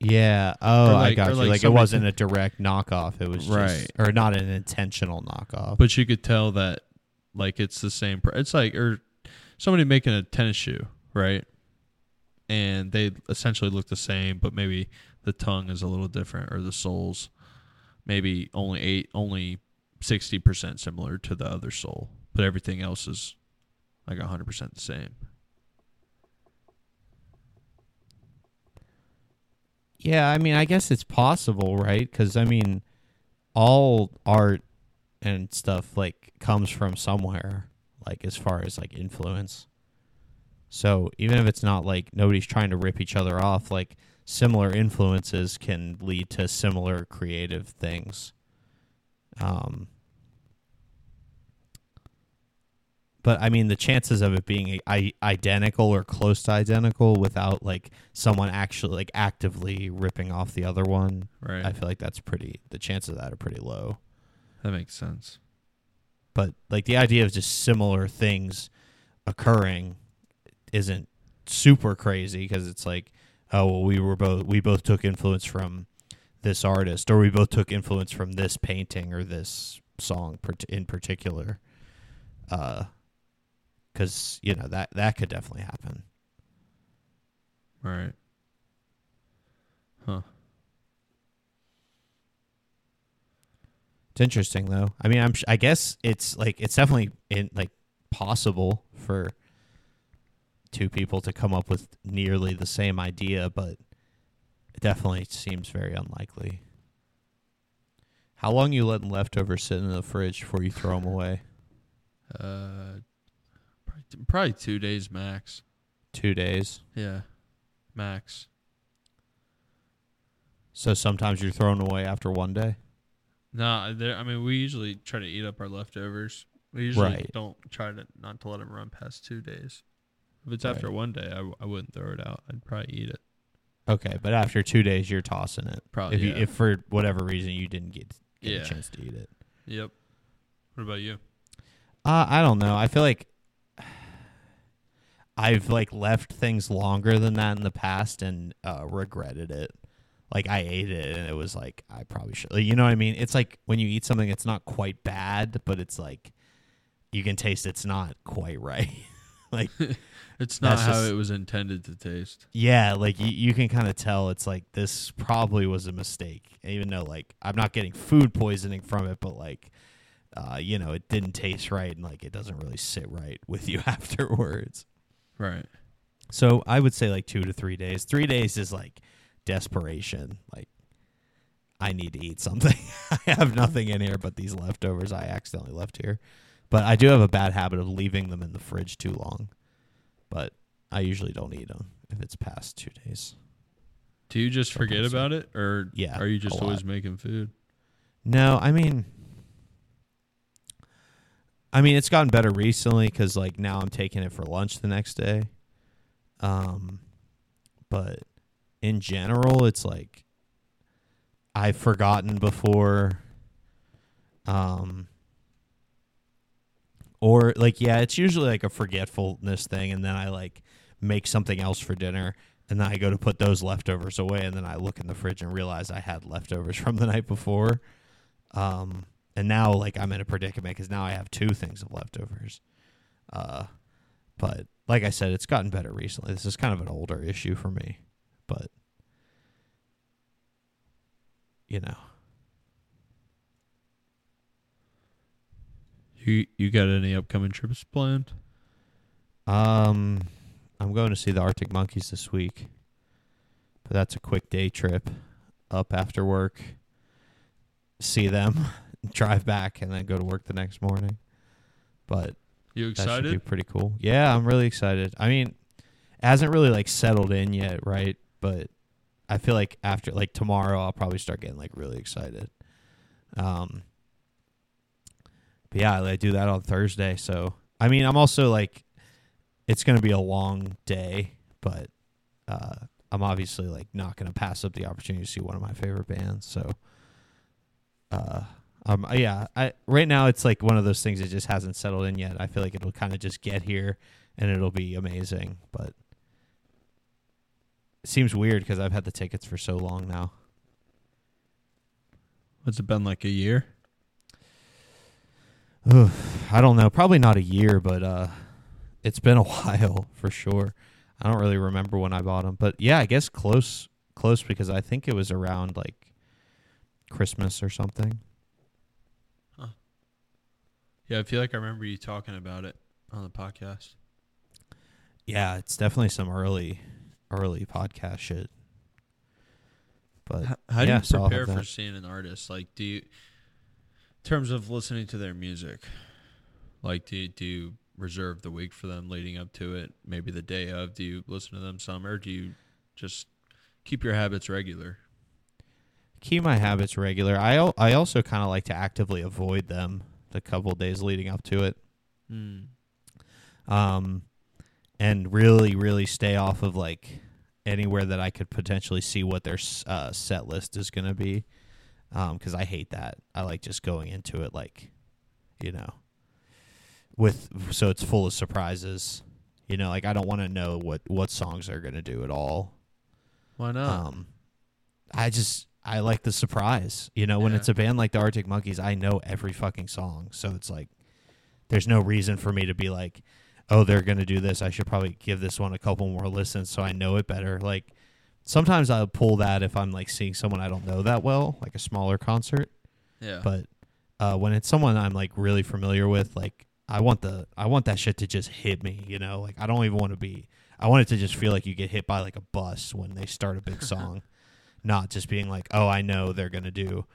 Yeah. Oh, I got you. Like, like it wasn't a direct knockoff. It was just, right, or not an intentional knockoff. But you could tell that, like, it's the same. Pr- it's like, or somebody making a tennis shoe, right? And they essentially look the same, but maybe the tongue is a little different, or the soles maybe only eight, only sixty percent similar to the other sole, but everything else is like hundred percent the same. Yeah, I mean, I guess it's possible, right? Because I mean, all art and stuff like comes from somewhere, like as far as like influence. So even if it's not like nobody's trying to rip each other off, like similar influences can lead to similar creative things. Um, but I mean the chances of it being I- identical or close to identical without like someone actually like actively ripping off the other one, right? I feel like that's pretty. The chances of that are pretty low. That makes sense. But like the idea of just similar things occurring isn't super crazy because it's like, oh well, we were both we both took influence from this artist, or we both took influence from this painting or this song in particular. Uh, because you know that that could definitely happen. Right. Huh. It's interesting though. I mean, I'm I guess it's like it's definitely in like possible for two people to come up with nearly the same idea, but it definitely seems very unlikely. How long you letting leftovers sit in the fridge before you throw them away? Uh, Probably two days max. Two days. Yeah, max. So sometimes you're thrown away after one day. No, I mean we usually try to eat up our leftovers. We usually right. don't try to not to let them run past two days. If it's after one day, I, w- I wouldn't throw it out. I'd probably eat it. Okay, but after two days, you're tossing it. Probably. If you, yeah. if for whatever reason you didn't get get Yeah. a chance to eat it. Yep. What about you? Uh, I don't know. I feel like I've like left things longer than that in the past and uh, regretted it. Like I ate it and it was like I probably should. You know what I mean? It's like when you eat something, it's not quite bad, but it's like you can taste it's not quite right. like It's not how just- it was intended to taste. yeah, like you, you can kind of tell it's like this probably was a mistake. Even though like I'm not getting food poisoning from it, but like uh, you know, it didn't taste right and like it doesn't really sit right with you afterwards. Right. So I would say like two to three days. Three days is like desperation. Like I need to eat something. I have nothing in here but these leftovers I accidentally left here. But I do have a bad habit of leaving them in the fridge too long. But I usually don't eat them if it's past two days. Do you just forget Sometimes so. about it, or Yeah, are you just lot. always making food? No, I mean, I mean it's gotten better recently because like now I'm taking it for lunch the next day. Um, but in general, it's like I've forgotten before. Um, or like yeah, it's usually like a forgetfulness thing, and then I like make something else for dinner. And then I go to put those leftovers away, and then I look in the fridge and realize I had leftovers from the night before. Um, and now like I'm in a predicament because now I have two things of leftovers. Uh, but like I said, it's gotten better recently. This is kind of an older issue for me, but you know, You you got any upcoming trips planned? um, I'm going to see the Arctic Monkeys this week, but that's a quick day trip up after work, see them, drive back, and then go to work the next morning. But You That should be excited? pretty cool. Yeah, I'm really excited. I mean, it hasn't really like settled in yet, right? But I feel like after like tomorrow, I'll probably start getting like really excited. Um, but yeah, I do that on Thursday. So I mean, I'm also like, it's gonna be a long day, but uh, I'm obviously like not gonna pass up the opportunity to see one of my favorite bands. So, uh, um, yeah, I right now it's like one of those things that just hasn't settled in yet. I feel like it'll kind of just get here and it'll be amazing, but it seems weird because I've had the tickets for so long now. Has it been like a year? I don't know, probably not a year, but uh, it's been a while for sure. I don't really remember when I bought them, but yeah, I guess close, close because I think it was around like Christmas or something. Yeah, I feel like I remember you talking about it on the podcast. Yeah, it's definitely some early, early podcast shit. But How, how do you prepare for seeing an artist? Like, do you, in terms of listening to their music, like, do you, do you reserve the week for them leading up to it? Maybe the day of? Do you listen to them some, or do you just keep your habits regular? keep my habits regular. I I also kind of like to actively avoid them the couple days leading up to it. Hmm. Um, and really, really stay off of like anywhere that I could potentially see what their uh, set list is going to be. Um, because I hate that. I like just going into it like, you know, with so it's full of surprises. You know, like I don't want to know what what songs they're going to do at all. Why not? Um, I just I like the surprise. You know, when Yeah. it's a band like the Arctic Monkeys, I know every fucking song, so it's like there's no reason for me to be like, oh, they're gonna do this. I should probably give this one a couple more listens so I know it better. Like sometimes I'll pull that if I'm like seeing someone I don't know that well, like a smaller concert. yeah. But uh, when it's someone I'm like really familiar with, like I want the I want that shit to just hit me. You know, like I don't even want to be. I want it to just feel like you get hit by like a bus when they start a big song, not just being like, oh, I know they're gonna do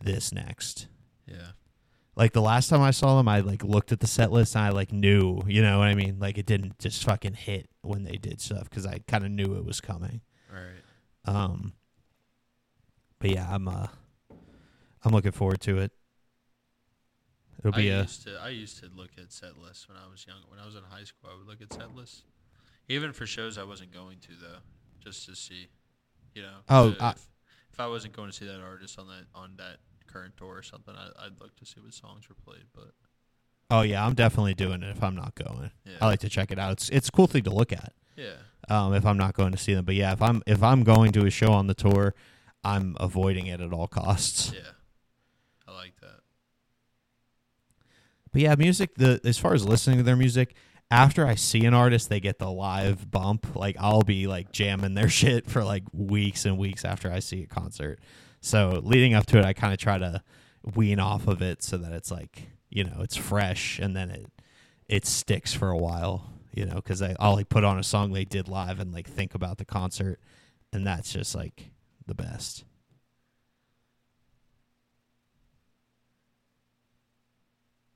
this next. yeah. Like the last time I saw them, I like looked at the set list and I like knew, you know what I mean? Like it didn't just fucking hit when they did stuff because I kind of knew it was coming. Right. Um, but yeah, I'm uh, I'm looking forward to it. It'll be a used to I used to look at set lists when I was young. When I was in high school, I would look at set lists Even for shows I wasn't going to though, just to see, you know. Oh, if, I- if I wasn't going to see that artist on that on that current tour or something, I, I'd look to see what songs were played. But Oh yeah, I'm definitely doing it if I'm not going. yeah, I like to check it out. It's it's a cool thing to look at. yeah, Um, if I'm not going to see them, but yeah, if I'm if I'm going to a show on the tour, I'm avoiding it at all costs. yeah. I like that. But yeah, music. The as far as listening to their music, after I see an artist, they get the live bump. Like I'll be like jamming their shit for like weeks and weeks after I see a concert. So leading up to it, I kind of try to wean off of it so that it's like you know it's fresh and then it it sticks for a while. You know, because I'll like put on a song they did live and like think about the concert, and that's just like the best.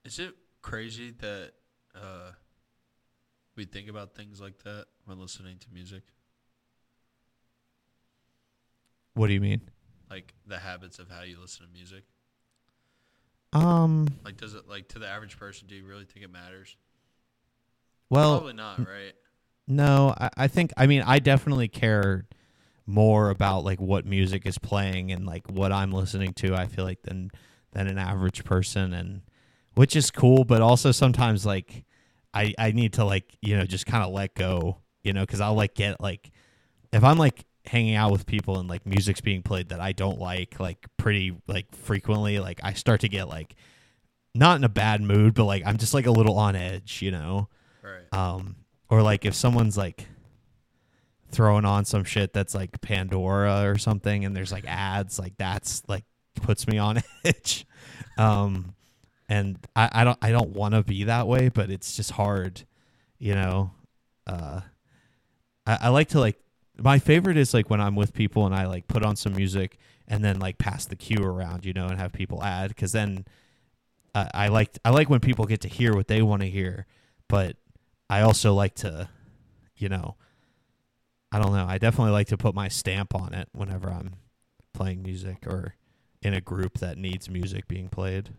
Is it crazy that uh, we think about things like that when listening to music? What do you mean? Like the habits of how you listen to music. Um. Like, does it like to the average person? Do you really think it matters? Well, Probably not, right? No, I, I think I mean I definitely care more about like what music is playing and like what I'm listening to. I feel like than than an average person, and which is cool, but also sometimes like I I need to like you know just kind of let go, you know, because I'll like get like if I'm like hanging out with people and like music's being played that I don't like like pretty like frequently, like I start to get like not in a bad mood, but like I'm just like a little on edge, you know. Right. Um, or like if someone's like throwing on some shit that's like Pandora or something, and there's like ads, like that's like puts me on edge. Um, and I, I don't I don't want to be that way, but it's just hard, you know. Uh, I, I like to like my favorite is like when I'm with people and I like put on some music and then like pass the queue around, you know, and have people add because then I like I like when people get to hear what they want to hear, but I also like to, you know, I don't know. I definitely like to put my stamp on it whenever I'm playing music or in a group that needs music being played.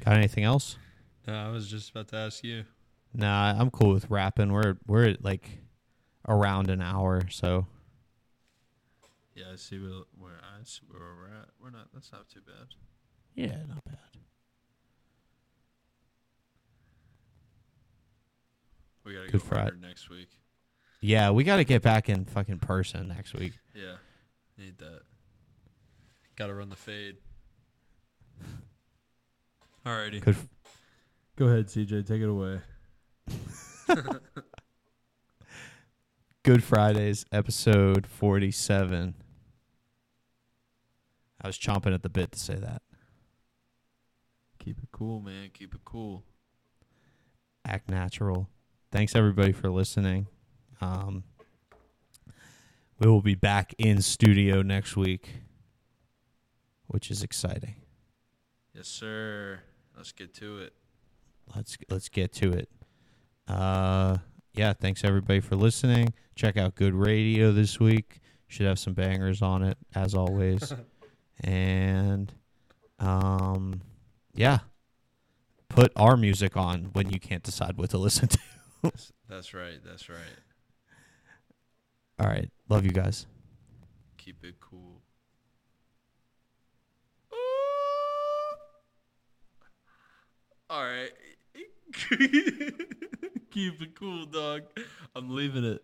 Got anything else? No, I was just about to ask you. Nah, I'm cool with wrapping. We're we're at like around an hour, so Yeah, I see where, where I see where we're at. We're not. That's not too bad. yeah, not bad. We gotta Good go for harder next week. Yeah, we got to get back in fucking person next week. Yeah, need that. Got to run the fade. Alrighty. Good. f- Go ahead, CJ. Take it away. Good Fridays, episode 47. I was chomping at the bit to say that. Keep it cool, man. Keep it cool. Act natural. Thanks everybody for listening. Um, we will be back in studio next week, which is exciting. Yes, sir. Let's get to it. Let's let's get to it. Uh, yeah, thanks everybody for listening. Check out Good Radio this week. Should have some bangers on it as always. and um, yeah, put our music on when you can't decide what to listen to. That's, that's right. That's right. All right, love you guys. Keep it cool. All right. Keep it cool, dog. I'm leaving it.